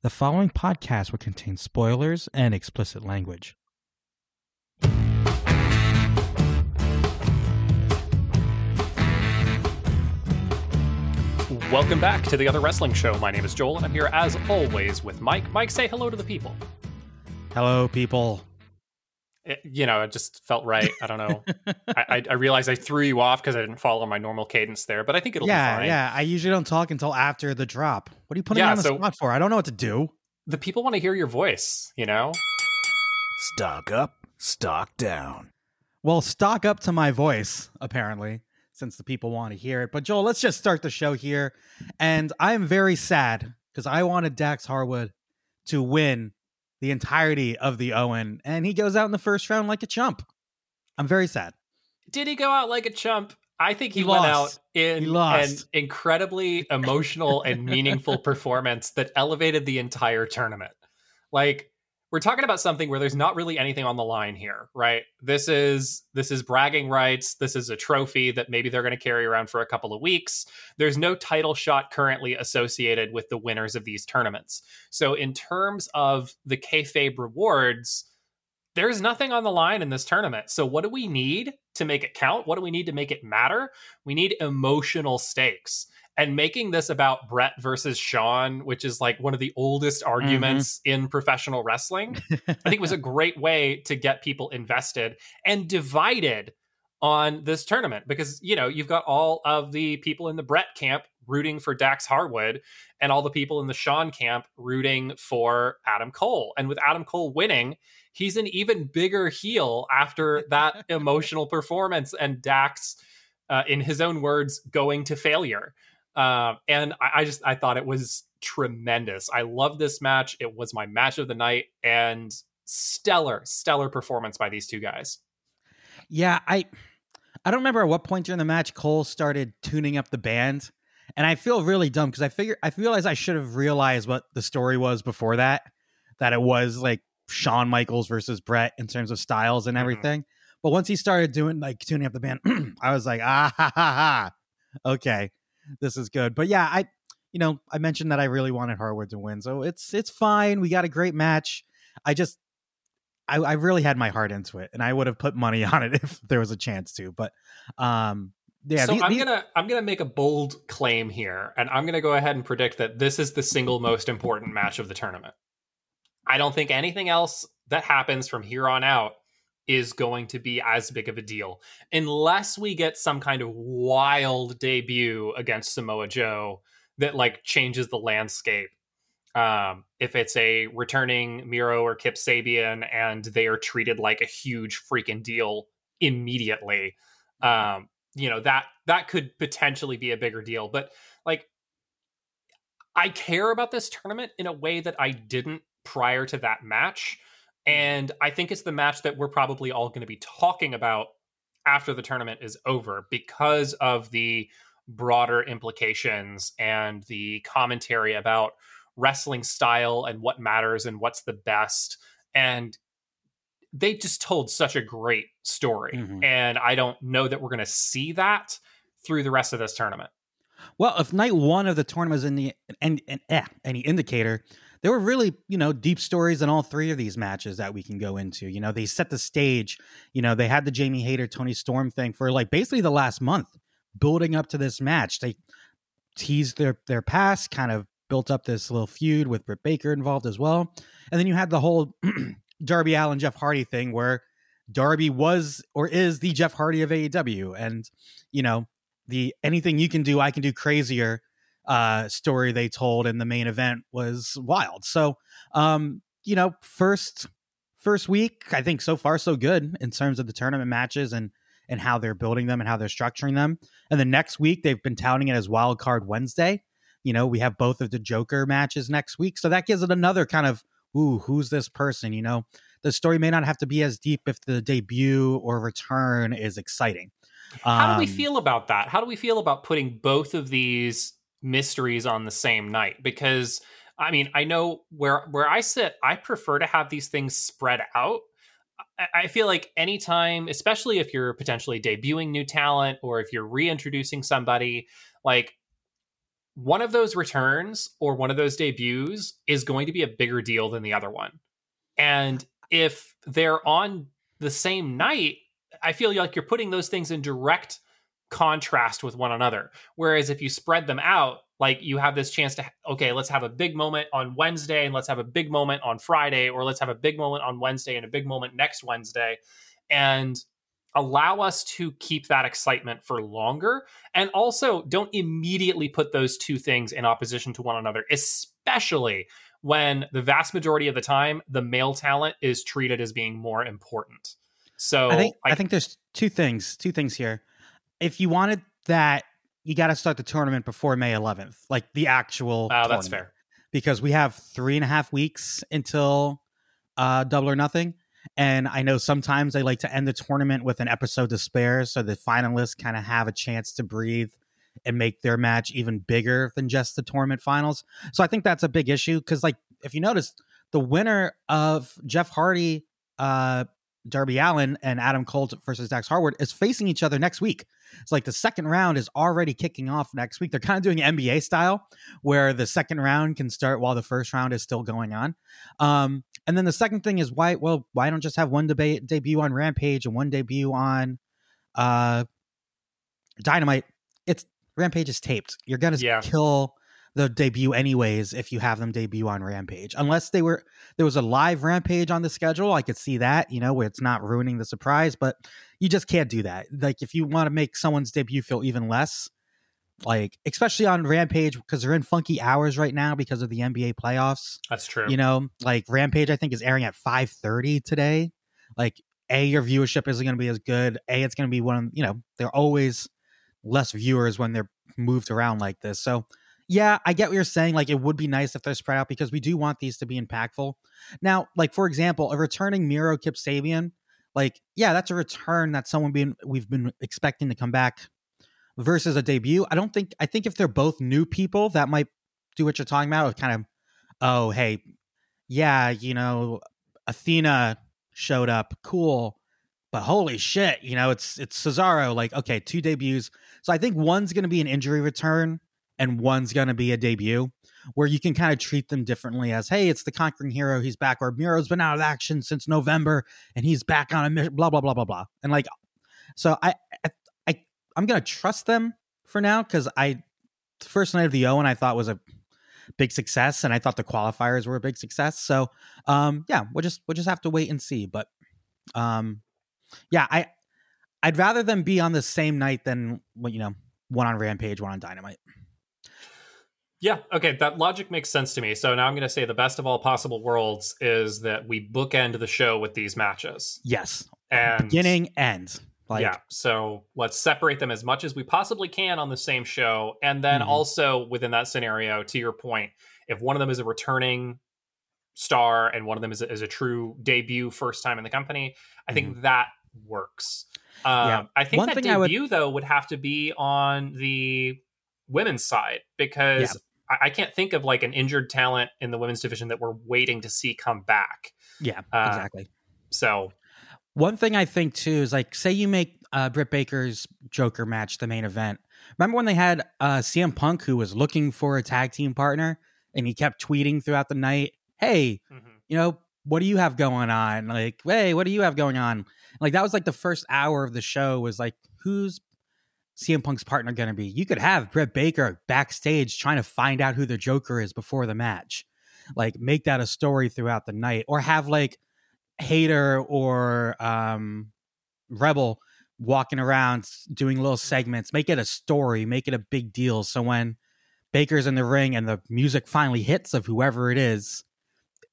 The following podcast will contain spoilers and explicit language. Welcome back to the Other Wrestling Show. My name is Joel, and I'm here as always with Mike. Mike, say hello to the people. Hello, people. It, you know, it just felt right. I don't know. I, I, I realized I threw you off because I didn't follow my normal cadence there, but I think it'll yeah, be fine. yeah. I usually don't talk until after the drop. What are you putting Yeah, me on the so- spot for? I don't know what to do. The people want to hear your voice, you know? Stock up, stock down. Well, stock up to my voice, apparently, since the people want to hear it. But Joel, let's just start the show here. And I am very sad because I wanted Dax Harwood to win the entirety of the Owen, and he goes out in the first round like a chump. I'm very sad. Did he go out like a chump? I think he, He went out in an incredibly emotional and meaningful performance that elevated the entire tournament. Like we're talking about something where there's not really anything on the line here, right? This is this is bragging rights. This is a trophy that maybe they're going to carry around for a couple of weeks. There's no title shot currently associated with the winners of these tournaments. So in terms of the kayfabe rewards, there's nothing on the line in this tournament. So what do we need to make it count? What do we need to make it matter? We need emotional stakes. And making this about Bret versus Shawn, which is like one of the oldest arguments in professional wrestling, I think was a great way to get people invested and divided on this tournament because you know you've got all of the people in the Bret camp rooting for Dax Harwood and all the people in the Shawn camp rooting for Adam Cole. And with Adam Cole winning, he's an even bigger heel after that emotional performance and Dax, uh, in his own words, going to failure. Uh, and I, I just I thought it was tremendous. I love this match. It was my match of the night and stellar, stellar performance by these two guys. Yeah, I I don't remember at what point during the match Cole started tuning up the band. And I feel really dumb because I figure I realized I should have realized what the story was before that. That it was like Shawn Michaels versus Bret in terms of styles and Mhm. everything. But once he started doing like tuning up the band, I was like, ah ha ha ha. Okay. This is good. But yeah, I you know, I mentioned that I really wanted Harwood to win. So it's it's fine. We got a great match. I just I, I really had my heart into it, and I would have put money on it if there was a chance to. But um, yeah, so I'm gonna I'm gonna make a bold claim here, and I'm gonna go ahead and predict that this is the single most important match of the tournament. I don't think anything else that happens from here on out is going to be as big of a deal unless we get some kind of wild debut against Samoa Joe that like changes the landscape. Um, if it's a returning Miro or Kip Sabian and they are treated like a huge freaking deal immediately, um, you know that that could potentially be a bigger deal. But like, I care about this tournament in a way that I didn't prior to that match, and I think it's the match that we're probably all going to be talking about after the tournament is over because of the broader implications and the commentary about wrestling style and what matters and what's the best and they just told such a great story Mhm. and i don't know that we're going to see that through the rest of this tournament well, if night one of the tournament the and, and eh, any indicator, there were really you know deep stories in all three of these matches that we can go into. You know, they set the stage. You know, they had the Jamie Hayter Toni Storm thing for like basically the last month, building up to this match. They teased their their past, kind of built up this little feud with Britt Baker involved as well, and then you had the whole Darby Allin Jeff Hardy thing where Darby was or is the Jeff Hardy of AEW, and you know the anything you can do, I can do crazier uh, story they told in the main event was wild. So, um, you know, first first week, I think so far so good in terms of the tournament matches and and how they're building them and how they're structuring them. And the next week, they've been touting it as Wild Card Wednesday. You know, we have both of the Joker matches next week, so that gives it another kind of ooh, who's this person? You know, the story may not have to be as deep if the debut or return is exciting. how do we Um, feel about that how do we feel about putting both of these mysteries on the same night because i mean i know where where i sit i prefer to have these things spread out I- I feel like anytime, especially if you're potentially debuting new talent or if you're reintroducing somebody, like one of those returns or one of those debuts is going to be a bigger deal than the other one. And if they're on the same night, I feel like you're putting those things in direct contrast with one another. Whereas if you spread them out, like you have this chance to, okay, let's have a big moment on Wednesday and let's have a big moment on Friday, or let's have a big moment on Wednesday and a big moment next Wednesday. And allow us to keep that excitement for longer. And also don't immediately put those two things in opposition to one another, especially when the vast majority of the time the male talent is treated as being more important. So I think I, I think there's two things, two things here. If you wanted that, you got to start the tournament before May 11th, like the actual. Oh, that's fair. Because we have three and a half weeks until uh, Double or Nothing, and I know sometimes they like to end the tournament with an episode to spare, so the finalists kind of have a chance to breathe and make their match even bigger than just the tournament finals. So I think that's a big issue because, like, if you notice, the winner of Jeff Hardy uh, Darby Allin and Adam Cole versus Dax Harwood is facing each other next week. It's like the second round is already kicking off next week. They're kind of doing NBA style, where the second round can start while the first round is still going on. Um, and then the second thing is why? Well, why don't just have one debate debut on Rampage and one debut on uh, Dynamite? It's Rampage is taped. You're gonna yeah. kill the debut anyways if you have them debut on Rampage. Unless they were there was a live Rampage on the schedule, I could see that, you know, where it's not ruining the surprise, but you just can't do that. Like if you want to make someone's debut feel even less like especially on Rampage because they're in funky hours right now because of the NBA playoffs. That's true. You know, like Rampage I think is airing at 5:30 today. Like a your viewership isn't going to be as good. A it's going to be one of, you know, they're always less viewers when they're moved around like this. So yeah, I get what you're saying. Like, it would be nice if they're spread out because we do want these to be impactful. Now, like for example, a returning Miro Kip Sabian, like, yeah, that's a return that someone being we've been expecting to come back versus a debut. I don't think I think if they're both new people, that might do what you're talking about. Kind of, oh, hey, yeah, you know, Athena showed up, cool, but holy shit, you know, it's it's Cesaro. Like, okay, two debuts. So I think one's going to be an injury return and one's going to be a debut where you can kind of treat them differently as hey it's the conquering hero he's back or miro's been out of action since november and he's back on a mission blah blah blah blah blah. And like so i i, I i'm gonna trust them for now because i first night of the owen i thought was a big success and i thought the qualifiers were a big success. So um yeah we'll just we'll just have to wait and see. But um yeah i i'd rather them be on the same night than you know one on rampage one on dynamite yeah, okay, that logic makes sense to me. So now I'm going to say the best of all possible worlds is that we bookend the show with these matches. Yes. And beginning end. Like, yeah, so let's separate them as much as we possibly can on the same show. And then mm-hmm. also within that scenario, to your point, if one of them is a returning star and one of them is a, is a true debut first time in the company, I think mm-hmm. that works. Um, yeah. I think one that debut, would... though, would have to be on the women's side because I, can't think of like an injured talent in the women's division that we're waiting to see come back. Yeah, uh, exactly. So one thing I think too is like, say you make uh, Britt Baker's Joker match the main event. Remember when they had uh, CM Punk who was looking for a tag team partner and he kept tweeting throughout the night, "Hey, mm-hmm. you know, what do you have going on? Like, hey, what do you have going on?" Like that was like the first hour of the show was like, who's CM Punk's partner going to be? You could have Britt Baker backstage trying to find out who the Joker is before the match. Like make that a story throughout the night, or have like Hayter or um, Rebel walking around doing little segments. Make it a story. Make it a big deal. So when Baker's in the ring and the music finally hits of whoever it is,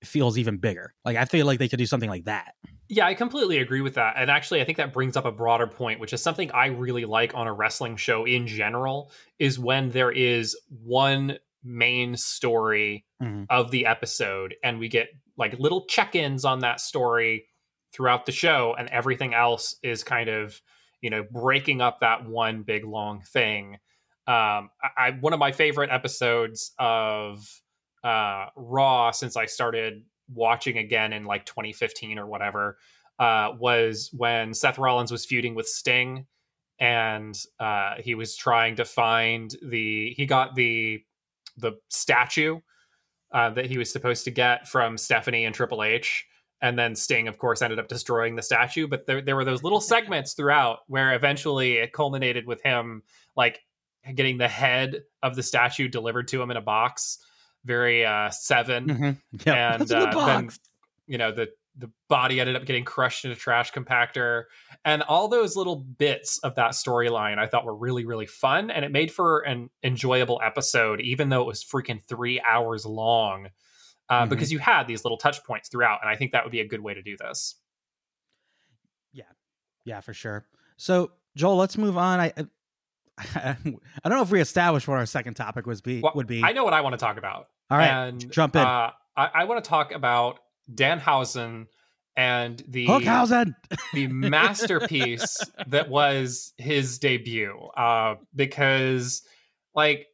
it feels even bigger. Like I feel like they could do something like that. Yeah, I completely agree with that. And actually, I think that brings up a broader point, which is something I really like on a wrestling show in general, is when there is one main story mm-hmm. of the episode and we get like little check-ins on that story throughout the show and everything else is kind of, you know, breaking up that one big long thing. Um I, I one of my favorite episodes of uh Raw since I started watching again in like 2015 or whatever uh, was when Seth Rollins was feuding with Sting, and uh, he was trying to find the he got the the statue uh, that he was supposed to get from Stephanie and Triple H. And then Sting, of course, ended up destroying the statue. But there, there were those little segments throughout where eventually it culminated with him like getting the head of the statue delivered to him in a box, very uh, 7 Mm-hmm. Yeah. and What's the uh, then you know the the body ended up getting crushed in a trash compactor and all those little bits of that storyline i thought were really really fun and it made for an enjoyable episode even though it was freaking three hours long uh, Mhm. because you had these little touch points throughout and i think that would be a good way to do this Yeah, Yeah, for sure. So, Joel, let's move on. I I, don't know if we established what our second topic was be Well, would be. i know what i want to talk about All right, and jump in. uh, I, I want to talk about danhausen and the Hookhausen. the masterpiece that was his debut uh because like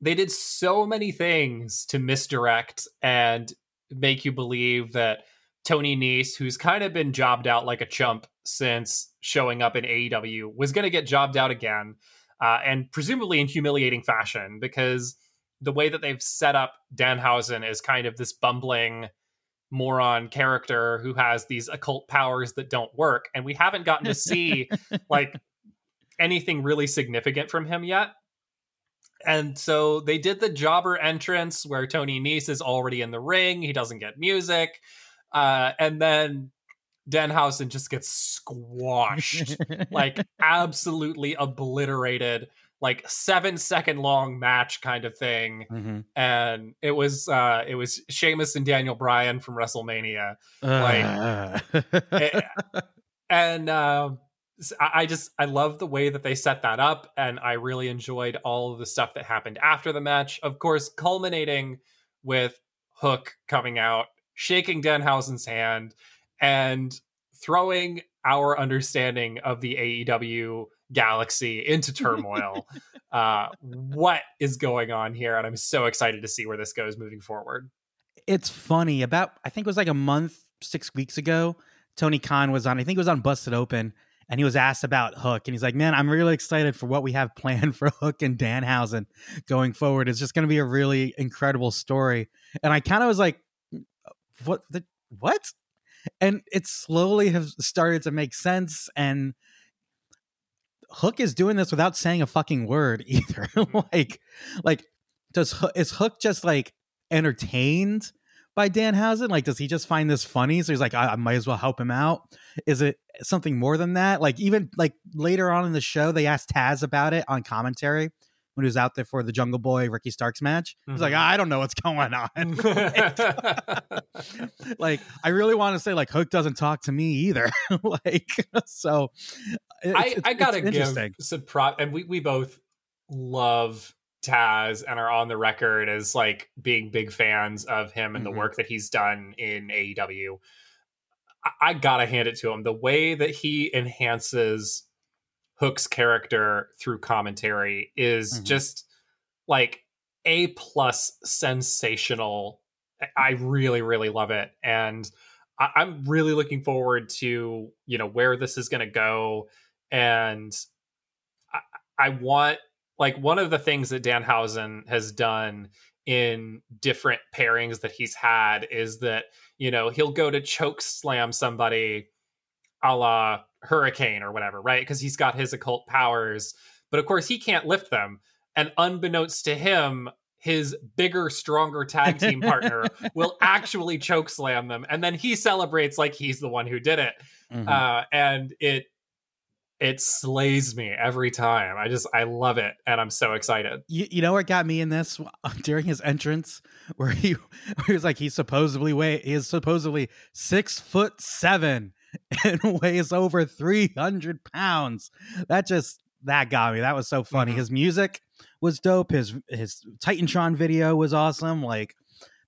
they did so many things to misdirect and make you believe that Tony Nese, who's kind of been jobbed out like a chump since showing up in AEW, was going to get jobbed out again, uh, and presumably in humiliating fashion because the way that they've set up Danhausen is kind of this bumbling moron character who has these occult powers that don't work, and we haven't gotten to see like anything really significant from him yet. And so they did the jobber entrance where Tony Nese is already in the ring. He doesn't get music. Uh, and then Danhausen just gets squashed, like absolutely obliterated, like seven second long match kind of thing. Mhm. And it was uh it was Sheamus and Daniel Bryan from WrestleMania. Ugh. Eh, and uh, I just I love the way that they set that up, and I really enjoyed all of the stuff that happened after the match. Of course, culminating with Hook coming out, shaking Danhausen's hand, and throwing our understanding of the AEW galaxy into turmoil. uh, what is going on here? And I'm so excited to see where this goes moving forward. it's funny. About I think it was like a month, six weeks ago. Tony Khan was on. I think it was on Busted Open, and he was asked about Hook, and he's like, "Man, I'm really excited for what we have planned for Hook and Danhausen going forward. It's just going to be a really incredible story." And I kind of was like, "What? The, what?" And it slowly has started to make sense, and Hook is doing this without saying a fucking word either. like, like does is Hook just like entertained by Dan Danhausen? Like, does he just find this funny? So he's like, I, I might as well help him out. Is it something more than that? Like, even like later on in the show, they asked Taz about it on commentary when he was out there for the Jungle Boy Ricky Starks match. He's like. I don't know what's going on. like, I really want to say like Hook doesn't talk to me either. like, so it's, I, I gotta give some prop, and we, we both love Taz and are on the record as like being big fans of him and Mhm. the work that he's done in AEW. I, I gotta hand it to him. The way that he enhances Hook's character through commentary is Mhm. just like a plus sensational. I- I really, really love it, and I, I'm really looking forward to you know where this is going to go, and I, I want like one of the things that Danhausen has done in different pairings that he's had is that you know he'll go to choke slam somebody a la hurricane or whatever right? Because he's got his occult powers but of course he can't lift them. And unbeknownst to him his bigger stronger tag team partner will actually choke slam them and then he celebrates like he's the one who did it. Mhm. uh, and it it slays me every time. I just i love it and i'm so excited. You, you know what got me in this? During his entrance where he where he was like he's supposedly weigh he is supposedly six foot seven and weighs over 300 pounds that just that got me that was so funny Mhm. his music was dope his his titantron video was awesome like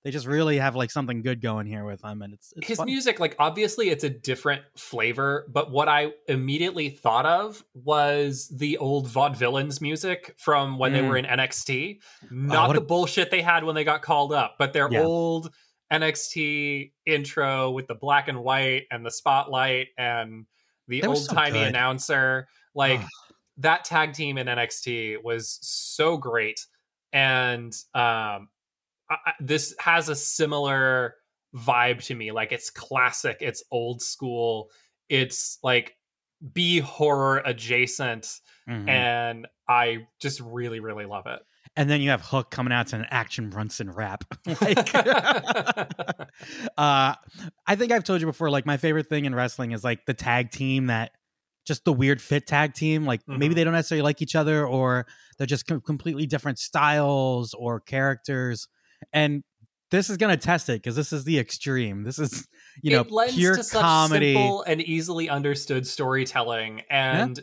they just really have like something good going here with him and it's, it's his fun. music like obviously it's a different flavor but what i immediately thought of was the old vaudevillains music from when they Mm. were in nxt not what the a- bullshit they had when they got called up but their Yeah. old nxt intro with the black and white and the spotlight and the old so timey good. announcer like that tag team in nxt was so great and um, I, this has a similar vibe to me. Like it's classic, it's old school, it's like B horror adjacent, Mhm. and I just really, really love it. And then you have Hook coming out to an action Bronson rap. like, uh, I think I've told you before. Like my favorite thing in wrestling is like the tag team that just the weird fit tag team. Like maybe Mhm. they don't necessarily like each other, or they're just com- completely different styles or characters. And this is gonna test it because this is the extreme. This is you know pure to such comedy. simple and easily understood storytelling and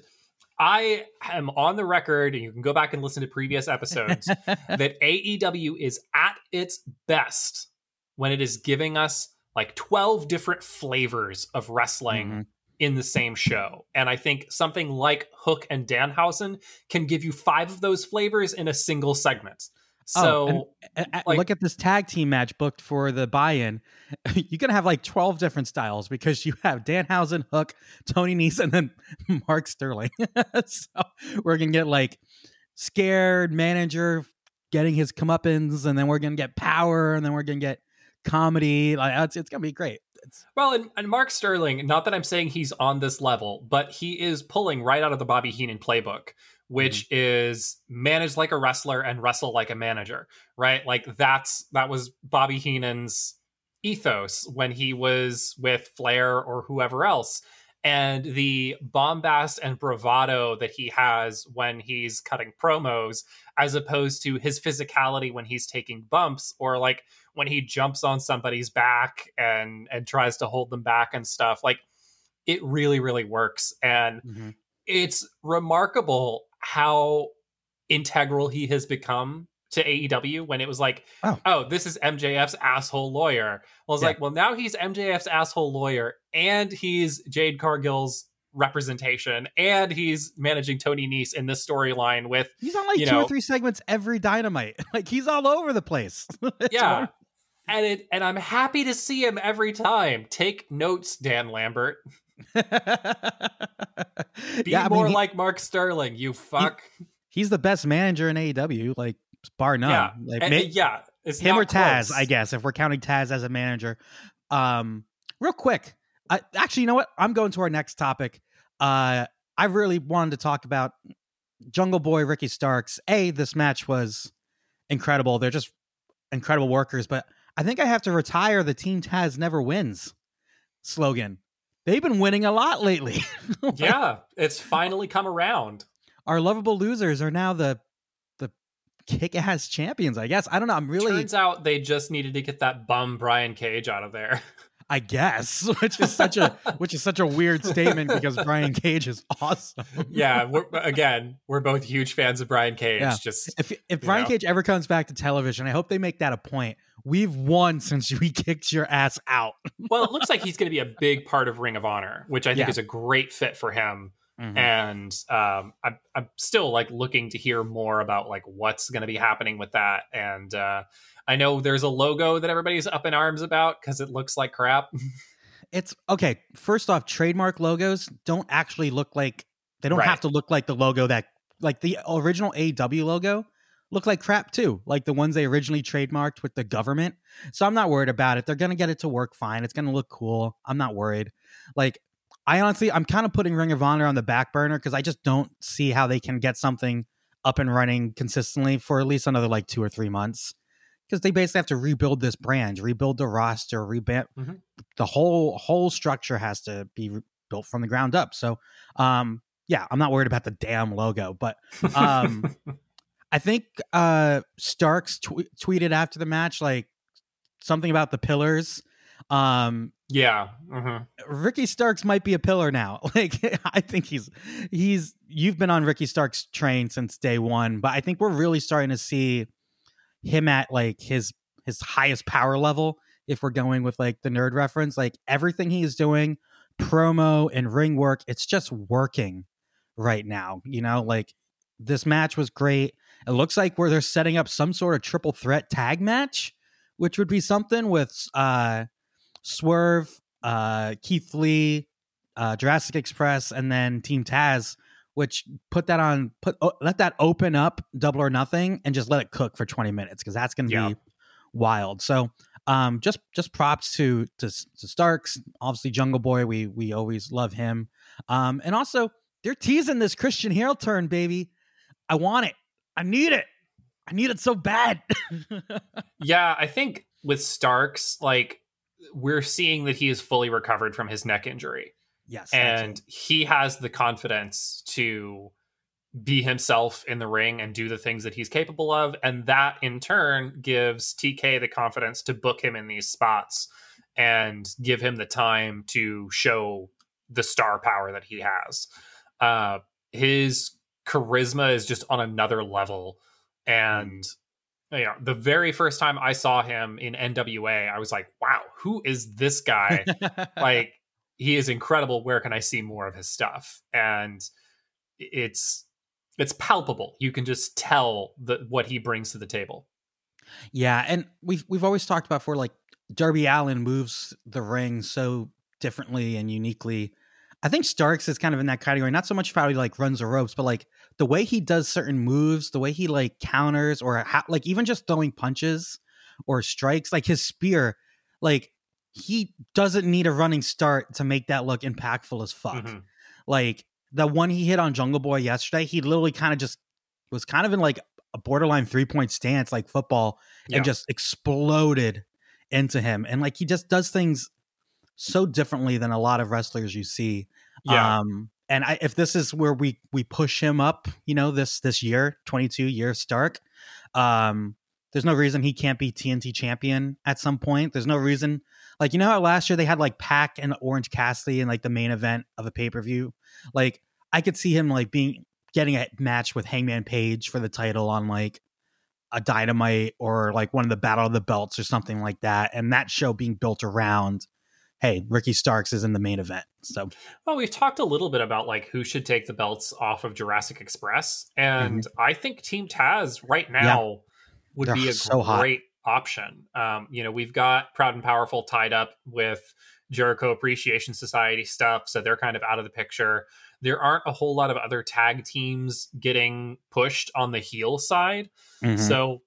i am on the record and you can go back and listen to previous episodes that aew is at its best when it is giving us like 12 different flavors of wrestling Mhm. in the same show and i think something like hook and danhausen can give you five of those flavors in a single segment Oh, so and- And- and Like- look at this tag team match booked for the buy-in. You're gonna have like 12 different styles because you have Danhausen, Hook, Tony Nese, and then Mark Sterling. so we're gonna get like scared manager getting his comeuppance, and then we're gonna get power, and then we're gonna get comedy. Like it's, it's gonna be great. It's, Well, and, and Mark Sterling, not that I'm saying he's on this level, but he is pulling right out of the Bobby Heenan playbook, which mm-hmm. is manage like a wrestler and wrestle like a manager, right? Like that's that was Bobby Heenan's ethos when he was with Flair or whoever else. And the bombast and bravado that he has when he's cutting promos, as opposed to his physicality when he's taking bumps or like when he jumps on somebody's back and and tries to hold them back and stuff like it really really works and mm-hmm. it's remarkable how integral he has become to AEW when it was like Oh. oh, this is MJF's asshole lawyer well it's Yeah. like well now he's MJF's asshole lawyer and he's Jade Cargill's representation and he's managing Tony Nese in this storyline with he's on like two know- or three segments every Dynamite. Like he's all over the place. Yeah and it and i'm happy to see him every time take notes dan lambert be yeah, I mean, more he- like mark sterling you fuck he's the best manager in AEW, like bar none. yeah Like, And- yeah it's him not or Taz, close. I guess, if we're counting Taz as a manager. Um, real quick, I, actually, you know what? I'm going to our next topic. Uh, I really wanted to talk about Jungle Boy Ricky Starks. A, this match was incredible. They're just incredible workers, but I think I have to retire the Team Taz never wins slogan. They've been winning a lot lately. Like, yeah it's finally come around our lovable losers are now the the kick ass champions. I guess I don't know. I'm really turns out they just needed to get that bum brian cage out of there I guess, which is such a which is such a weird statement because Brian Cage is awesome. yeah we're, again we're both huge fans of brian cage Yeah. just If if Brian know? Cage ever comes back to television, I hope they make that a point. We've won since we kicked your ass out. well it looks like he's going to be a big part of ring of honor which i think Yeah. is a great fit for him Mhm. and um, I'm, I'm still like looking to hear more about like what's going to be happening with that and uh, i know there's a logo that everybody's up in arms about because it looks like crap It's okay. First off, trademark logos don't actually look like they don't Right. have to look like the logo that like the original AW logo look like crap too. Like the ones they originally trademarked with the government. So I'm not worried about it. They're gonna get it to work fine. It's gonna look cool. I'm not worried. Like I honestly I'm kind of putting Ring of Honor on the back burner because I just don't see how they can get something up and running consistently for at least another like two or three months. Because they basically have to rebuild this brand, rebuild the roster, revamp Mhm. the whole whole structure has to be re- built from the ground up. So, um, yeah, I'm not worried about the damn logo, but um, I think uh, Starks tw- tweeted after the match like something about the pillars. Um, yeah mhm. Ricky Starks might be a pillar now. Like I think he's he's you've been on Ricky Starks train since day one, but I think we're really starting to see him at like his his highest power level if we're going with like the nerd reference. Like everything he is doing, promo and ring work, it's just working right now. You know, like this match was great. It looks like where they're setting up some sort of triple threat tag match, which would be something with uh Swerve, uh, Keith Lee, uh, Jurassic Express, and then Team Taz which put that on put oh, let that open up double or nothing and just let it cook for 20 minutes because that's going to Yeah. be wild. So um just just props to, to to Starks, obviously Jungle Boy, we we always love him. Um and also they're teasing this Christian heel turn, baby. I want it. I need it. I need it so bad. Yeah, I think with Starks, like we're seeing that he is fully recovered from his neck injury. yes. and he has the confidence to be himself in the ring and do the things that he's capable of and that in turn gives TK the confidence to book him in these spots and give him the time to show the star power that he has uh his charisma is just on another level. And mm-hmm. you know the very first time i saw him in nwa i was like wow who is this guy? Like he is incredible. Where can i see more of his stuff? And it's it's palpable. You can just tell the, what he brings to the table. Yeah, and we've we've always talked about for like Darby Allin moves the ring so differently and uniquely. I think Starks is kind of in that category, not so much probably like runs the ropes, but like the way he does certain moves, the way he like counters, or how, like even just throwing punches or strikes, like his spear, like he doesn't need a running start to make that look impactful as fuck. Mhm. Like the one he hit on Jungle Boy yesterday, he literally kind of just was kind of in like a borderline three point stance, like football, Yeah. and just exploded into him. And like he just does things so differently than a lot of wrestlers you see. yeah Um, and I, if this is where we we push him up, you know, this this year, twenty two year Stark, um, there's no reason he can't be TNT champion at some point. There's no reason, like you know how last year they had like PAC and Orange Cassidy in like the main event of a pay per view. Like I could see him like being getting a match with Hangman Page for the title on like a Dynamite or like one of the Battle of the Belts or something like that, and that show being built around. Hey, Ricky Starks is in the main event, so well we've talked a little bit about like who should take the belts off of jurassic express and i think team taz right now would They're be a so hot. great option. Um you know we've got proud and powerful tied up with jericho appreciation society stuff so they're kind of out of the picture. There aren't a whole lot of other tag teams getting pushed on the heel side. Mhm. So,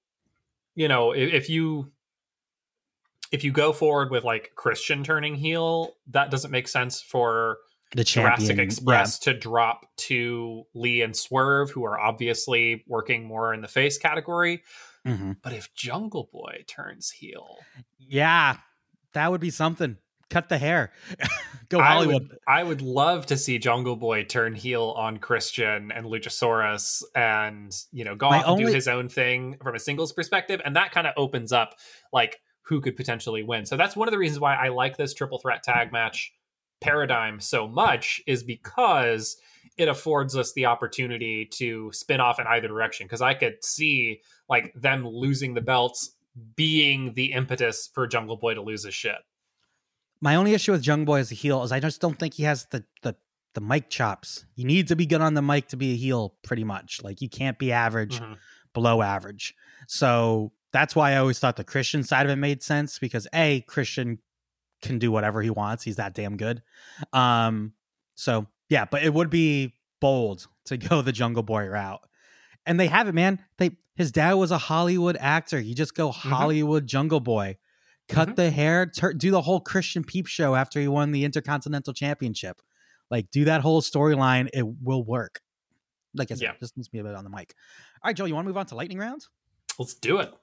you know, if, if you if you go forward with like Christian turning heel, that doesn't make sense for the champion, Jurassic Express to drop to Lee and Swerve, who are obviously working more in the face category. Yeah. Mhm. But if Jungle Boy turns heel, yeah, that would be something. Cut the hair, go I Hollywood. would, I would love to see Jungle Boy turn heel on Christian and Luchasaurus and, you know, go My off and do his own thing from a singles perspective. And that kind of opens up like who could potentially win. So that's one of the reasons why I like this triple threat tag match paradigm so much is because it affords us the opportunity to spin off in either direction. Because I could see like them losing the belts being the impetus for Jungle Boy to lose his shit. My only issue with Jungle Boy as a heel is I just don't think he has the the the mic chops. You need to be good on the mic to be a heel, pretty much. Like you can't be average, Mhm. below average. So that's why I always thought the Christian side of it made sense because a Christian can do whatever he wants. He's that damn good. Um, so yeah, but it would be bold to go the Jungle Boy route. And they have it, man. They his dad was a Hollywood actor. You just go Hollywood Jungle Boy, cut Mhm. the hair, tur- do the whole Christian Peep show after he won the Intercontinental Championship. Like do that whole storyline. It will work. Like I said, Yeah. just needs to be a bit on the mic. All right, Joel, you want to move on to lightning rounds? Let's do it.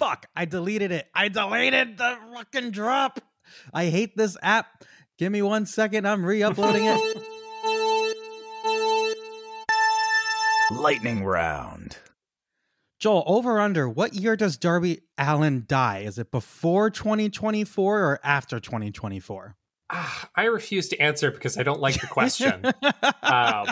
Fuck, I deleted it. I deleted the fucking drop. I hate this app. Give me one second. I'm re-uploading it. Lightning round. Joel, over under, what year does Darby Allin die? Is it before 2024 or after 2024? Ah, I refuse to answer because I don't like the question. um,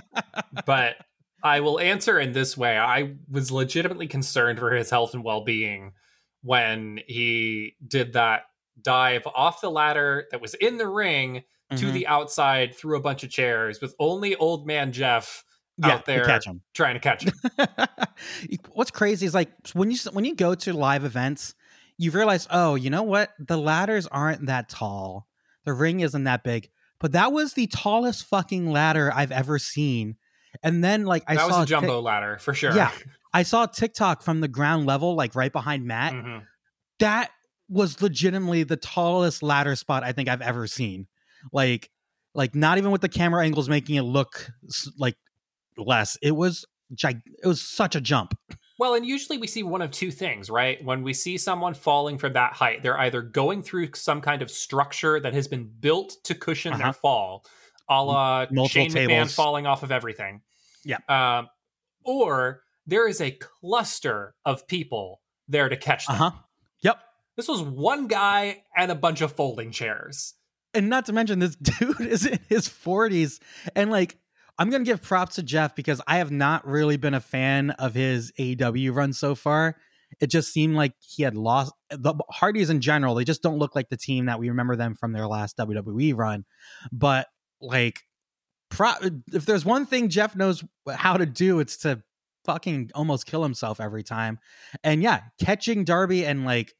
but I will answer in this way. I was legitimately concerned for his health and well being when he did that dive off the ladder that was in the ring to Mhm. the outside through a bunch of chairs with only old man Jeff yeah, out there to catch him. trying to catch him. What's crazy is like when you when you go to live events, you realize, oh, you know what? The ladders aren't that tall. The ring isn't that big. but that was the tallest fucking ladder I've ever seen. And then like I that saw was a jumbo ladder for sure. Yeah. I saw TikTok from the ground level, like right behind Matt. Mhm. That was legitimately the tallest ladder spot I think I've ever seen. Like, like not even with the camera angles making it look like less. It was gig- It was such a jump. Well, and usually we see one of two things, right? When we see someone falling from that height, they're either going through some kind of structure that has been built to cushion Uh-huh. their fall, a la Multiple Shane McMahon falling off of everything. Yeah. Um, or there is a cluster of people there to catch them. Uh huh. Yep. This was one guy and a bunch of folding chairs. and not to mention this dude is in his 40s and like i'm gonna give props to jeff because i have not really been a fan of his aew run so far it just seemed like he had lost the hardys in general they just don't look like the team that we remember them from their last wwe run but like pro- if there's one thing jeff knows how to do it's to fucking almost kill himself every time and yeah catching darby and like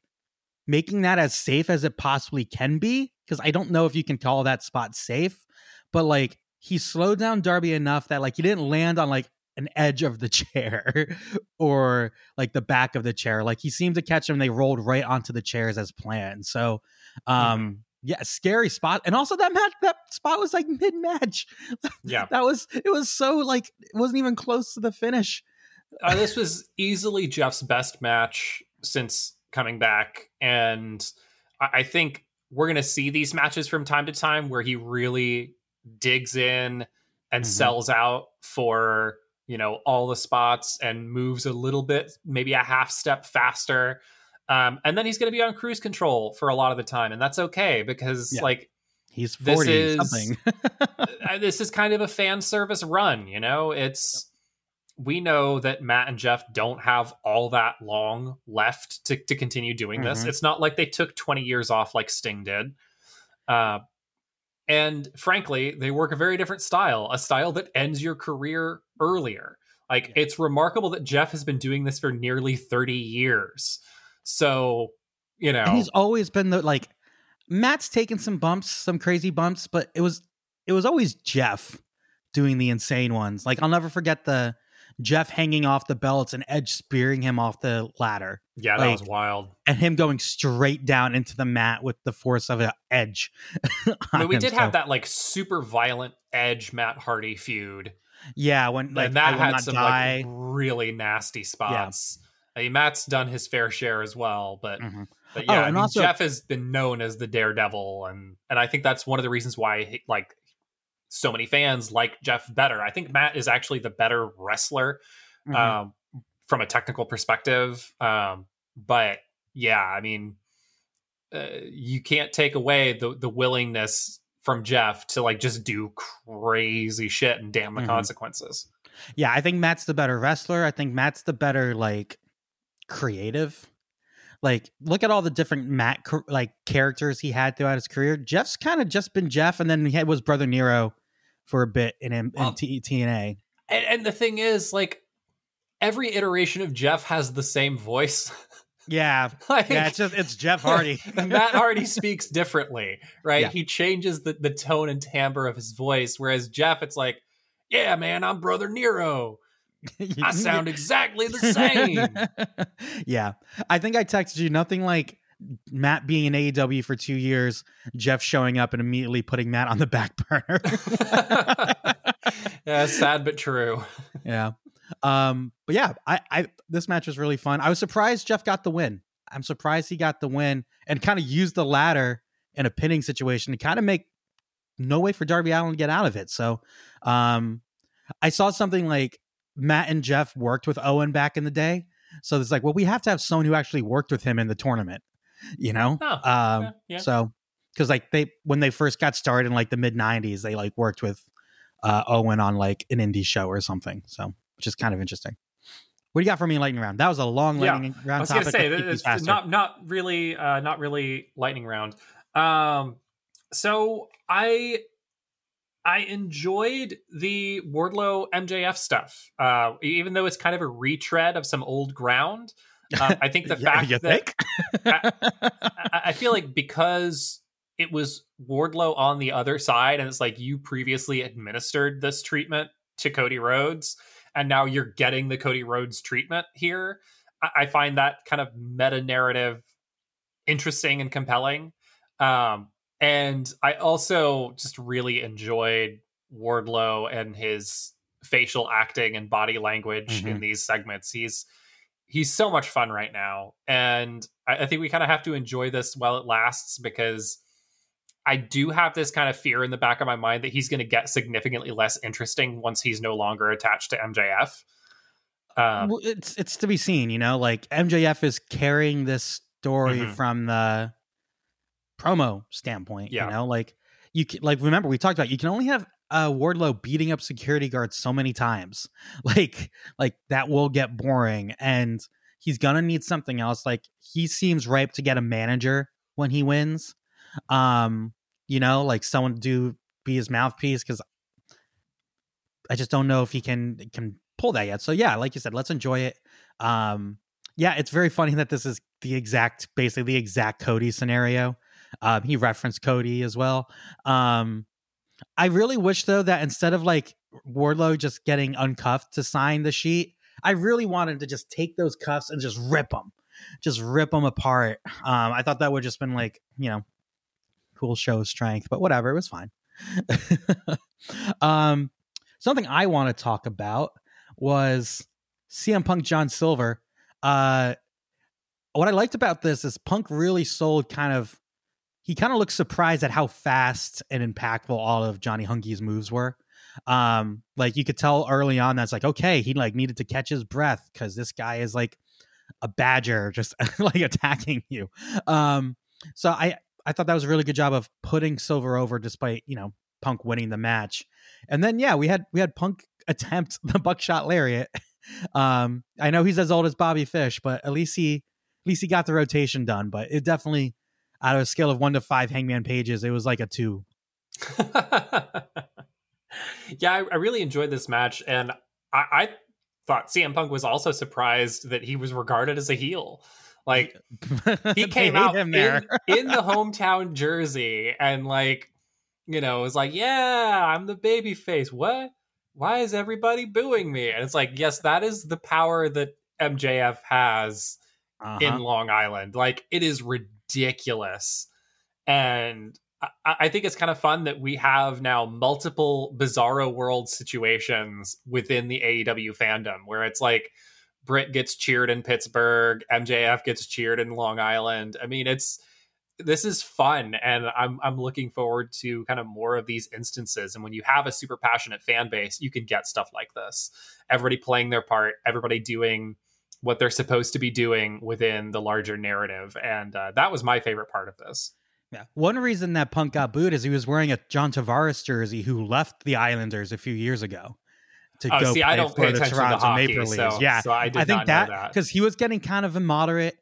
making that as safe as it possibly can be because I don't know if you can call that spot safe, but like he slowed down Darby enough that like he didn't land on like an edge of the chair or like the back of the chair. Like he seemed to catch him, they rolled right onto the chairs as planned. So, um, yeah, scary spot. And also that match, that spot was like mid match. Yeah. that was it was so like it wasn't even close to the finish. Uh, this was easily Jeff's best match since coming back, and I, I think we're going to see these matches from time to time where he really digs in and Mhm. sells out for you know all the spots and moves a little bit, maybe a half step faster. Um, and then he's going to be on cruise control for a lot of the time, and that's okay because Yeah. like He's forty This is- something. uh, this is kind of a fan service run, you know? It's we know that Matt and Jeff don't have all that long left to, to continue doing this. Mhm. It's not like they took 20 years off like Sting did. Uh, and frankly, they work a very different style, a style that ends your career earlier. Like Yeah. it's remarkable that Jeff has been doing this for nearly 30 years. So, you know, And he's always been the like Matt's taken some bumps, some crazy bumps, but it was it was always Jeff doing the insane ones. Like I'll never forget the Jeff hanging off the belts and Edge spearing him off the ladder yeah, that like- was wild. and him going straight down into the mat with the force of an edge. I mean, we did have that like super violent Edge Matt Hardy feud. Yeah, when like and that had some die. like really nasty spots. I mean, Matt's done his fair share as well, but Mhm. but Oh, yeah, I mean, also- Jeff has been known as the Daredevil, and and I think that's one of the reasons why he- like so many fans like Jeff better. I think Matt is actually the better wrestler Mhm. um, from a technical perspective. Um, but yeah, I mean, uh, you can't take away the the willingness from Jeff to like just do crazy shit and damn the Mhm. consequences. Yeah, I think Matt's the better wrestler. I think Matt's the better like creative. Like, look at all the different Matt like characters he had throughout his career. Jeff's kind of just been Jeff, and then he had, was Brother Nero for a bit in, um, T- TNA. And, and the thing is, like, every iteration of Jeff has the same voice. Yeah, like, yeah, it's just it's Jeff Hardy. Matt Hardy speaks differently, right? Yeah. He changes the, the tone and timbre of his voice, whereas Jeff, it's like, yeah, man, I'm Brother Nero. I sound exactly the same. yeah, I think I texted you nothing like Matt being in AEW for two years, Jeff showing up and immediately putting Matt on the back burner. yeah, sad but true. yeah. Um, but yeah, I, I this match was really fun. I was surprised Jeff got the win. I'm surprised he got the win and kind of used the ladder in a pinning situation to kind of make no way for Darby Allin to get out of it. So um I saw something like Matt and Jeff worked with Owen back in the day. So it's like, well, we have to have someone who actually worked with him in the tournament, you know? Oh, um yeah, yeah. so because like they when they first got started in like the mid 90s they like worked with uh owen on like an indie show or something so which is kind of interesting what do you got for me in lightning round that was a long Yeah, lightning I round was gonna say Let's keep that these it's faster. not not really uh not really lightning round. Um so I I enjoyed the Wardlow MJF stuff. Uh even though it's kind of a retread of some old ground. Um, I think the fact you that think? I, I feel like because it was Wardlow on the other side, and it's like you previously administered this treatment to Cody Rhodes, and now you're getting the Cody Rhodes treatment here. I, I find that kind of meta narrative interesting and compelling. Um, and I also just really enjoyed Wardlow and his facial acting and body language Mhm. in these segments. He's he's so much fun right now, and I, I think we kind of have to enjoy this while it lasts because I do have this kind of fear in the back of my mind that he's going to get significantly less interesting once he's no longer attached to MJF. Um, well, it's it's to be seen, you know. Like MJF is carrying this story Mhm. from the promo standpoint. Yeah. You know, like you can, like remember we talked about you can only have uh, Wardlow beating up security guards so many times. Like like that will get boring, and he's gonna need something else. Like he seems ripe to get a manager when he wins. Um, you know, like someone do be his mouthpiece because I just don't know if he can can pull that yet. So yeah, like you said, let's enjoy it. Um, yeah, it's very funny that this is the exact, basically the exact Cody scenario. Um, he referenced Cody as well. Um, I really wish though that instead of like Wardlow just getting uncuffed to sign the sheet, I really wanted to just take those cuffs and just rip them, just rip them apart. Um, I thought that would just been like you know, cool show of strength, but whatever, it was fine. um, something I want to talk about was CM Punk John Silver. Uh, what I liked about this is Punk really sold kind of. He kind of looked surprised at how fast and impactful all of Johnny Hungee's moves were. Um, like you could tell early on that's like okay, he like needed to catch his breath because this guy is like a badger just like attacking you. Um, so I I thought that was a really good job of putting Silver over despite you know Punk winning the match. And then yeah, we had we had Punk attempt the buckshot lariat. Um, I know he's as old as Bobby Fish, but at least he at least he got the rotation done. But it definitely out of a scale of one to five Hangman pages, it was like a two. yeah, I, I really enjoyed this match, and I, I thought CM Punk was also surprised that he was regarded as a heel. Like he came out in, there. in the hometown jersey and like you know was like yeah i'm the baby face what why is everybody booing me and it's like yes that is the power that mjf has Uh-huh. in long island like it is ridiculous and I, I think it's kind of fun that we have now multiple bizarro world situations within the aew fandom where it's like Britt gets cheered in Pittsburgh, MJF gets cheered in Long Island. I mean, it's this is fun and I'm I'm looking forward to kind of more of these instances and when you have a super passionate fan base, you can get stuff like this. Everybody playing their part, everybody doing what they're supposed to be doing within the larger narrative and uh, that was my favorite part of this. Yeah. One reason that Punk got booed is he was wearing a John Tavares jersey who left the Islanders a few years ago to Oh, go see, play I don't for pay the attention to Toronto hockey, Maple Leafs. so, yeah. so I did I think that because he was getting kind of a moderate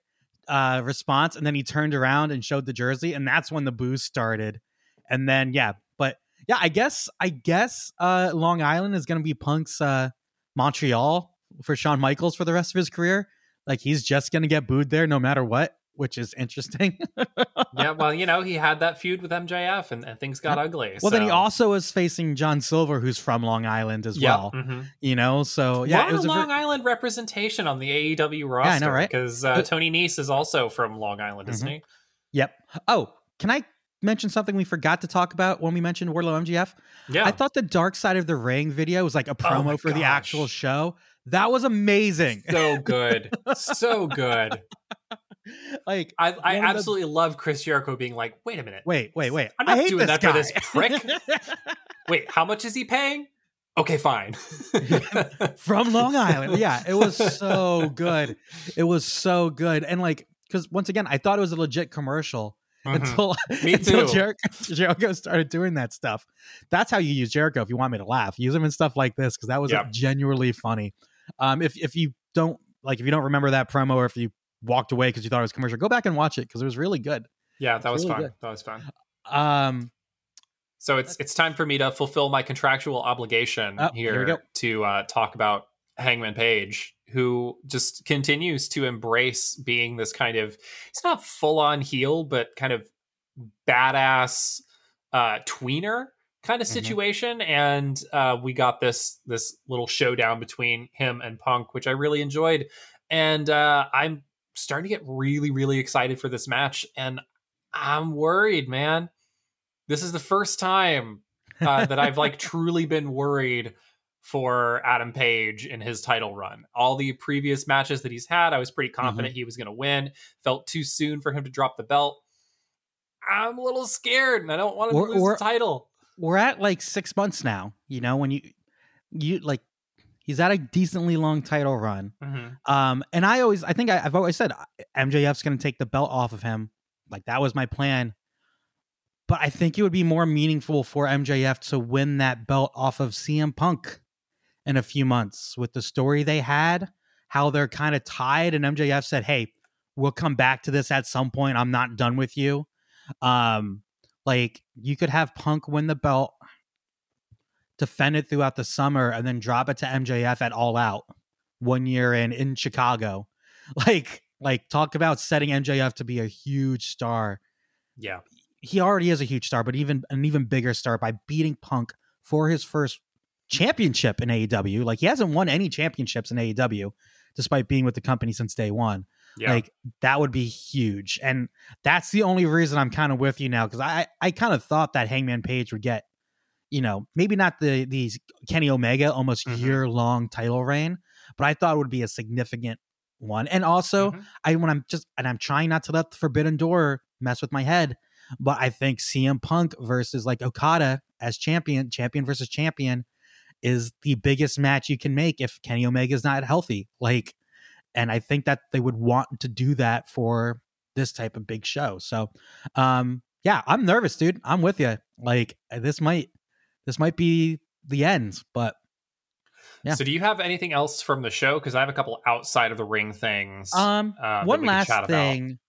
uh, response, and then he turned around and showed the jersey, and that's when the booze started. And then yeah, but yeah, I guess I guess uh, Long Island is going to be Punk's uh, Montreal for Shawn Michaels for the rest of his career. Like he's just going to get booed there no matter what, which is interesting. yeah, well, you know, he had that feud with MJF and, and things got ugly. Well, then he also was facing John Silver, who's from Long Island as Yeah, well. mhm. You know, so yeah, yeah, it was a ver- Long Island representation on the AEW roster. Yeah, I know, right? Because uh, Tony Nese is also from Long Island, isn't Mhm. he? Yep. Oh, can I mention something we forgot to talk about when we mentioned Wardlow MJF? Yeah. I thought the Dark Side of the Ring video was like a promo Oh for the actual show. That was amazing. so good, so good. like, I, I of the- absolutely love Chris Jericho being like, "Wait a minute, wait, wait, wait. I'm I not hate doing that for this prick. wait, how much is he paying? Okay, fine." from Long Island. Yeah, it was so good. It was so good. And like, because once again, I thought it was a legit commercial Mhm. until, Me until too. Jericho, Jericho started doing that stuff. That's how you use Jericho if you want me to laugh. Use him in stuff like this because that was Yep. genuinely funny. Um, if if you don't like, if you don't remember that promo or if you walked away because you thought it was commercial, go back and watch it because it was really good. yeah, that was really fun. good. That was fun. Um, So it's it's time for me to fulfill my contractual obligation Oh, here here to uh, talk about Hangman Page, who just continues to embrace being this kind of it's not full on heel, but kind of badass uh, tweener kind of Mhm. situation, and uh, we got this this little showdown between him and Punk, which I really enjoyed, and uh, I'm starting to get really really excited for this match, and I'm worried, man. This is the first time uh, that I've like truly been worried for Adam Page in his title run. All the previous matches that he's had, I was pretty confident he was going to win. Felt too soon for him to drop the belt. I'm a little scared, and I don't want him Or- to lose or- the title. We're at like six months now. You know when you you like he's at a decently long title run. Mhm. Um, and I always, I think I, I've always said MJF's going to take the belt off of him. Like that was my plan. But I think it would be more meaningful for MJF to win that belt off of CM Punk in a few months with the story they had, how they're kind of tied. And MJF said, Hey, we'll come back to this at some point. I'm not done with you. Um, like you could have Punk win the belt, defend it throughout the summer, and then drop it to MJF at All Out one year in in Chicago. Like like talk about setting MJF to be a huge star. Yeah. He already is a huge star, but even an even bigger star by beating Punk for his first championship in AEW. Like he hasn't won any championships in AEW despite being with the company since day 1. Yeah. Like that would be huge. And that's the only reason I'm kind of with you now cuz I I kind of thought that Hangman Page would get you know, maybe not the these Kenny Omega almost Mhm. year long title reign, but I thought it would be a significant one. And also, Mhm. I when I'm just and I'm trying not to let the Forbidden Door mess with my head, but I think CM Punk versus like Okada as champion, champion versus champion, is the biggest match you can make if Kenny Omega is not healthy. Like, and I think that they would want to do that for this type of big show. So, um, yeah, I'm nervous, dude. I'm with you. Like, this might this might be the end, but Yeah. So, do you have anything else from the show? Because I have a couple outside of the ring things. Um, uh, one last about. thing,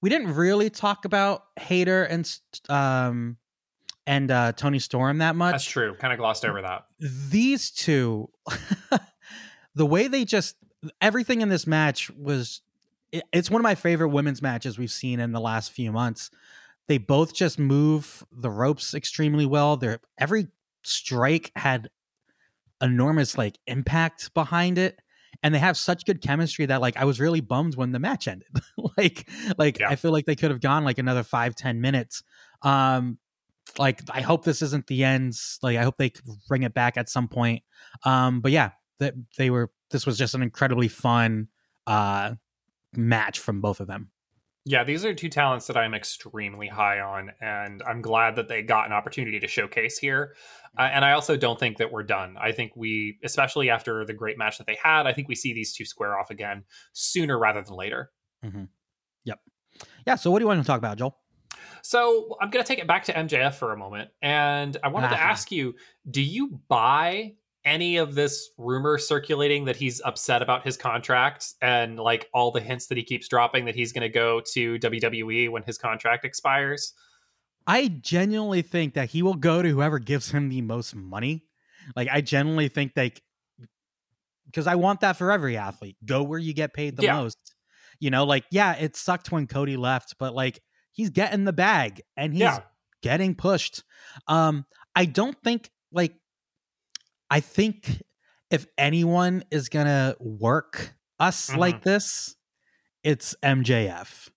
we didn't really talk about Hayter and um and uh Toni Storm that much. That's true. Kind of glossed over that. These two, the way they just everything in this match was, it- it's one of my favorite women's matches we've seen in the last few months. They both just move the ropes extremely well. They're every strike had enormous like impact behind it and they have such good chemistry that like i was really bummed when the match ended like like Yeah. i feel like they could have gone like another five ten minutes um like i hope this isn't the end like i hope they could bring it back at some point um but yeah that they were this was just an incredibly fun uh match from both of them Yeah, these are two talents that I'm extremely high on, and I'm glad that they got an opportunity to showcase here. Uh, and I also don't think that we're done. I think we, especially after the great match that they had, I think we see these two square off again sooner rather than later. Yep. Yeah so what do you want to talk about joel So I'm going to take it back to MJF for a moment, and I wanted to Uh-huh. ask you: Do you buy any of this rumor circulating that he's upset about his contract and like all the hints that he keeps dropping that he's going to go to WWE when his contract expires? I genuinely think that he will go to whoever gives him the most money. Like I genuinely think like because I want that for every athlete. Go where you get paid the Yeah. most. You know, like yeah, it sucked when Cody left, but like he's getting the bag and he's Yeah. getting pushed. Um I don't think like I think if anyone is going to work us Mhm. like this, it's MJF.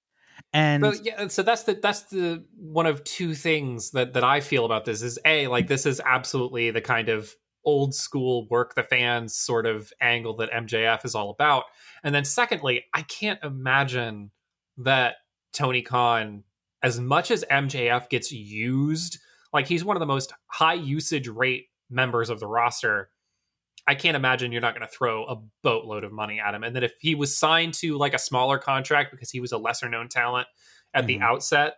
And But yeah, so that's the that's the one of two things that that I feel about this is a like this is absolutely the kind of old school work the fans sort of angle that MJF is all about, and then secondly, I can't imagine that Tony Khan, as much as MJF gets used, like he's one of the most high usage rate members of the roster. I can't imagine you're not going to throw a boatload of money at him. And that if he was signed to like a smaller contract because he was a lesser known talent at the Mhm. outset,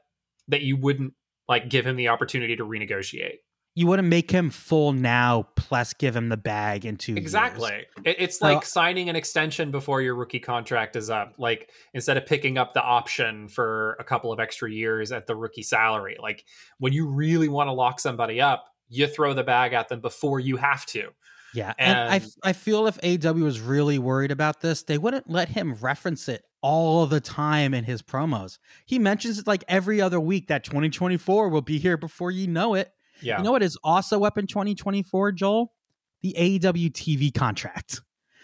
that you wouldn't like give him the opportunity to renegotiate. you wouldn't make him full now plus give him the bag in two years. Exactly. It, it's Well- like signing an extension before your rookie contract is up. Like instead of picking up the option for a couple of extra years at the rookie salary, like when you really want to lock somebody up, you throw the bag at them before you have to. Yeah, and, I And- I feel if AEW was really worried about this, they wouldn't let him reference it all the time in his promos. He mentions it like every other week that 2024 will be here before you know it. Yeah. You know what is also up in 2024, Joel? The AEW TV contract,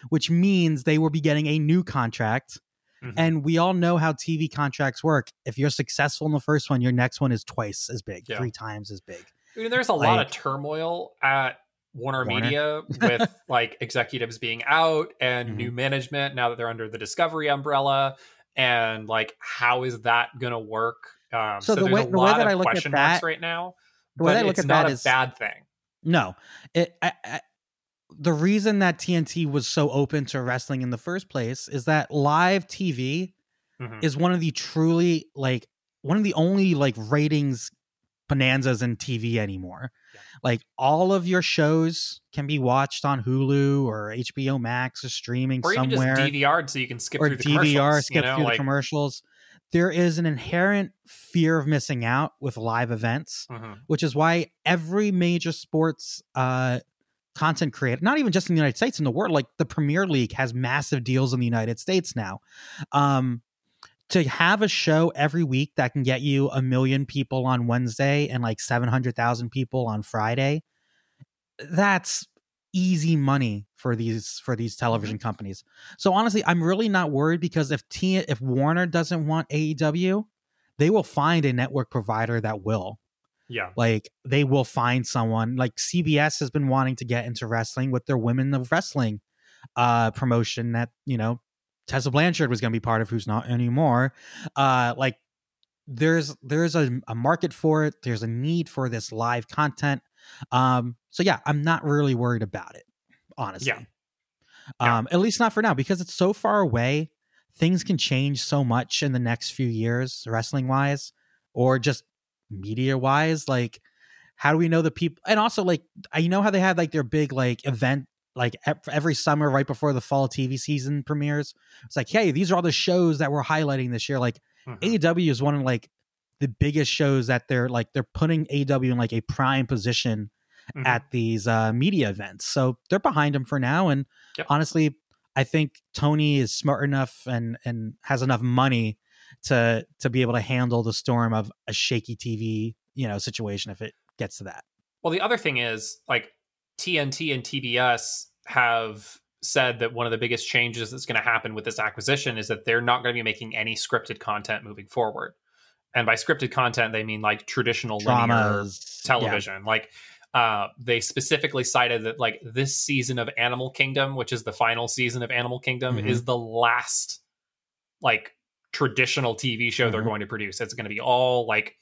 which means they will be getting a new contract. Mhm. And we all know how TV contracts work. If you're successful in the first one, your next one is twice as big, Yeah. three times as big. I mean, there's a lot of turmoil at Warner, Warner. Media with like executives being out and Mhm. new management now that they're under the Discovery umbrella. And like, how is that going to work? Um, So so the there's way- a the way lot that of I look at question marks that- right now. the way but that I look it's at not that a is- bad thing. No, it. I, I, the reason that TNT was so open to wrestling in the first place is that live TV Mhm. is one of the truly like one of the only like ratings bonanzas in TV anymore. Yeah. Like all of your shows can be watched on Hulu or HBO Max or streaming Or even somewhere just DVR'd so you can skip or through the DVR commercials, skip you know? through like, the commercials. There is an inherent fear of missing out with live events mhm. which is why every major sports uh, content creator, not even just in the United States, in the world, like the Premier League has massive deals in the United States now. Um, to have a show every week that can get you a million people on Wednesday and like 700,000 people on Friday, that's easy money for these for these television companies. So honestly, I'm really not worried because if T if Warner doesn't want AEW, they will find a network provider that will yeah. like they will find someone like cbs has been wanting to get into wrestling with their women of wrestling uh promotion that you know tessa blanchard was going to be part of who's not anymore uh like there's there's a, a market for it there's a need for this live content um so yeah i'm not really worried about it honestly Yeah. Yeah. um at least not for now because it's so far away things can change so much in the next few years wrestling wise or just media wise like how do we know the people and also like I know how they had like their big like event like every summer right before the fall TV season premieres it's like hey these are all the shows that we're highlighting this year like Mhm. AEW is one of like the biggest shows that they're like they're putting AEW in like a prime position Mhm. at these uh media events so they're behind him for now and Yep. honestly I think Tony is smart enough and and has enough money to to be able to handle the storm of a shaky TV, you know, situation if it gets to that. Well, the other thing is like TNT and TBS have said that one of the biggest changes that's going to happen with this acquisition is that they're not going to be making any scripted content moving forward. And by scripted content, they mean like traditional linear Dramas, television. Like uh, they specifically cited that like this season of Animal Kingdom, which is the final season of Animal Kingdom, Mhm. is the last like traditional TV show they're Mhm. going to produce. It's going to be all like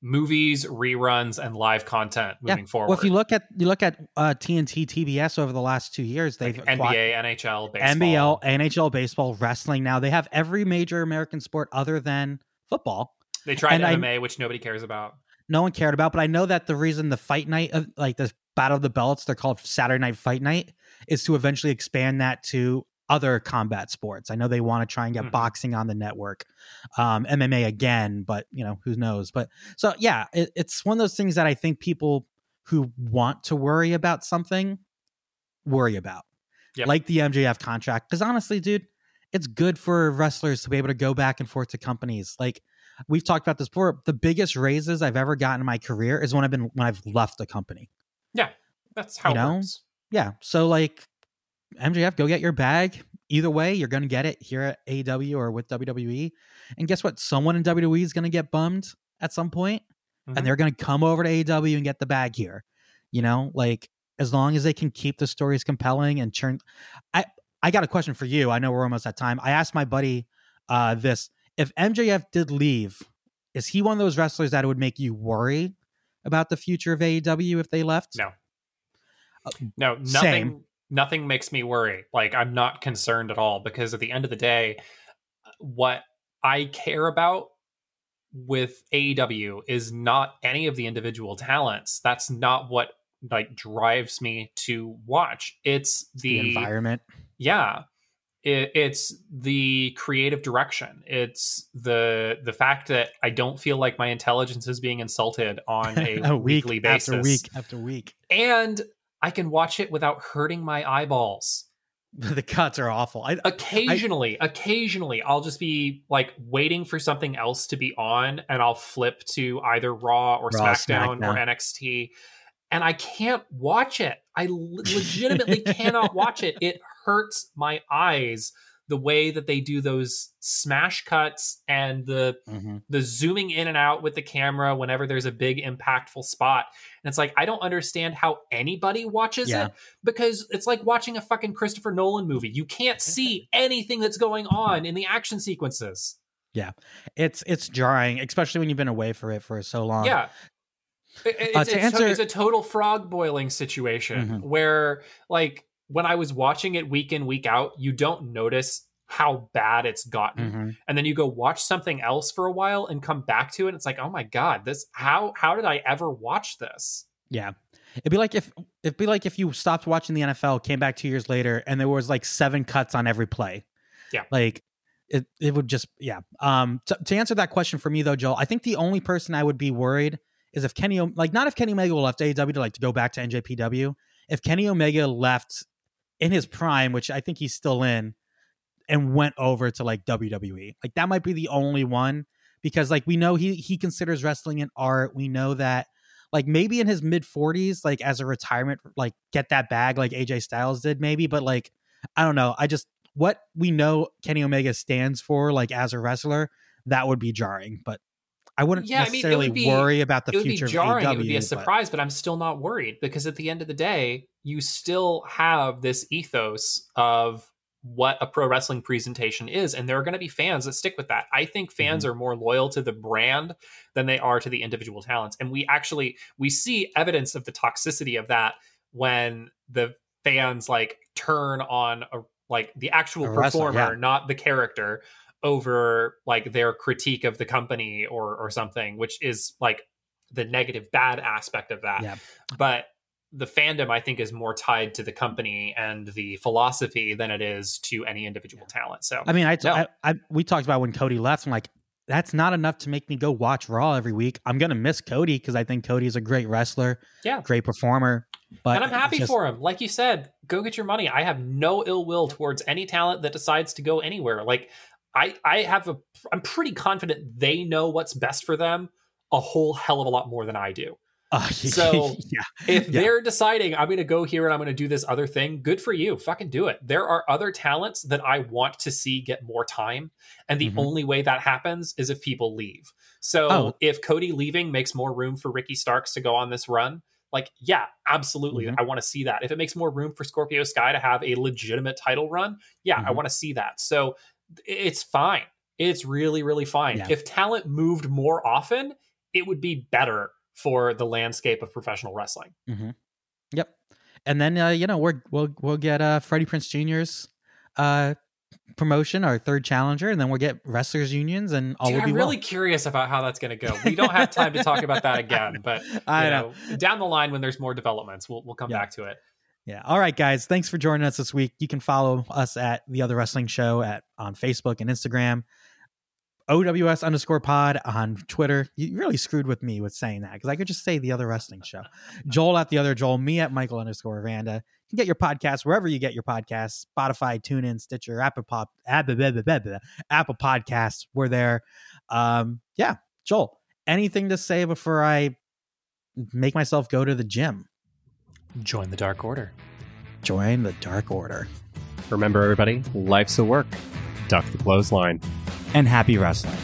movies, reruns, and live content Yeah. moving forward. Well, if you look at you look at uh, TNT, TBS over the last two years, they've like NBA, NHL, baseball. NBA, NHL, baseball, wrestling. Now they have every major American sport other than football. They tried and I- MMA, which nobody cares about. No one cared about, but I know that the reason the fight night, of, like the Battle of the Belts, they're called Saturday Night Fight Night, is to eventually expand that to other combat sports. I know they want to try and get Mhm. boxing on the network, um, MMA again, but you know who knows. But so yeah, it, it's one of those things that I think people who want to worry about something worry about, Yep. like the MJF contract. Because honestly, dude, it's good for wrestlers to be able to go back and forth to companies. Like we've talked about this before. The biggest raises I've ever gotten in my career is when I've been when I've left a company. Yeah, that's how You it know? works. Yeah. So like MJF, go get your bag. Either way, you're gonna get it here at AEW or with WWE. And guess what? Someone in WWE is gonna get bummed at some point, Mhm. and they're gonna come over to AEW and get the bag here. You know, like as long as they can keep the stories compelling and churn. I I got a question for you. I know we're almost at time. I asked my buddy uh this: if MJF did leave, is he one of those wrestlers that would make you worry about the future of AEW if they left? No. No, nothing Same. Nothing makes me worry. Like I'm not concerned at all because at the end of the day, what I care about with AEW is not any of the individual talents. That's not what like drives me to watch. It's The, the, environment. yeah. It, it's the creative direction. It's the the fact that I don't feel like my intelligence is being insulted on a, a week weekly basis after week after week. and I can watch it without hurting my eyeballs. the cuts are awful. I, occasionally, I, occasionally, I'll just be like waiting for something else to be on, and I'll flip to either Raw or Raw, SmackDown, SmackDown, or NXT, and I can't watch it. I legitimately cannot watch it. It hurts my eyes the way that they do those smash cuts and the mm-hmm. the zooming in and out with the camera whenever there's a big impactful spot. And it's like i don't understand how anybody watches yeah. it because it's like watching a fucking christopher nolan movie. You can't see anything that's going on in the action sequences. Yeah. It's it's jarring especially when you've been away for it for so long. Yeah. It's, uh, it's, answer... it's a total frog boiling situation mm-hmm. where like when I was watching it week in, week out, you don't notice how bad it's gotten. Mm-hmm. And then you go watch something else for a while and come back to it. And it's like, oh my God, this how how did I ever watch this? Yeah. It'd be like if it'd be like if you stopped watching the NFL, came back two years later, and there was like seven cuts on every play. Yeah. Like it it would just yeah. Um to, to answer that question for me though, Joel, I think the only person I would be worried is if Kenny like not if Kenny Omega left AEW to like to go back to NJPW. If Kenny Omega left in his prime, which I think he's still in, and went over to like WWE. Like that might be the only one because like we know he he considers wrestling an art. We know that like maybe in his mid 40s like as a retirement like get that bag like AJ Styles did maybe, but like I don't know. I just what we know Kenny Omega stands for like as a wrestler, that would be jarring, but I wouldn't yeah, necessarily I mean, be, worry about the it would future. Be jarring. It would be a surprise, but, but I'm still not worried because at the end of the day, you still have this ethos of what a pro wrestling presentation is and there are going to be fans that stick with that i think fans mm-hmm. are more loyal to the brand than they are to the individual talents and we actually we see evidence of the toxicity of that when the fans like turn on a like the actual a performer yeah. not the character over like their critique of the company or or something which is like the negative bad aspect of that yeah. but the fandom I think is more tied to the company and the philosophy than it is to any individual talent. So I mean, I, no. I, I, we talked about when Cody left. I'm like, that's not enough to make me go watch Raw every week. I'm gonna miss Cody because I think Cody is a great wrestler, yeah, great performer. But and I'm happy just, for him. Like you said, go get your money. I have no ill will towards any talent that decides to go anywhere. Like I, I have a, I'm pretty confident they know what's best for them a whole hell of a lot more than I do. Uh, so yeah. if yeah. they're deciding I'm going to go here and I'm going to do this other thing, good for you. Fucking do it. There are other talents that I want to see get more time, and the mm-hmm. only way that happens is if people leave. So oh. if Cody leaving makes more room for Ricky Starks to go on this run, like yeah, absolutely, mm-hmm. I want to see that. If it makes more room for Scorpio Sky to have a legitimate title run, yeah, mm-hmm. I want to see that. So it's fine. It's really really fine. Yeah. If talent moved more often, it would be better for the landscape of professional wrestling. Mm-hmm. Yep. And then uh, you know we're we'll we'll get uh, Freddie Prinze Jr.'s uh, promotion, our third challenger, and then we'll get wrestlers unions, and all Dude, I'm really well. curious about how that's going to go. We don't have time to talk about that again, but I know. know. down the line when there's more developments, we'll we'll come yeah. back to it. Yeah. All right, guys. Thanks for joining us this week. You can follow us at the Other Wrestling Show at on Facebook and Instagram. OWS underscore pod on Twitter. You really screwed with me with saying that because I could just say the other wrestling show. Joel at the other Joel, me at Michael underscore Vanda. You can get your podcast wherever you get your podcasts Spotify, TuneIn, Stitcher, Apple Pop, Apple, Apple Podcasts. We're there. Um, yeah. Joel, anything to say before I make myself go to the gym? Join the Dark Order. Join the Dark Order. Remember, everybody, life's a work. Duck the clothesline and happy wrestling.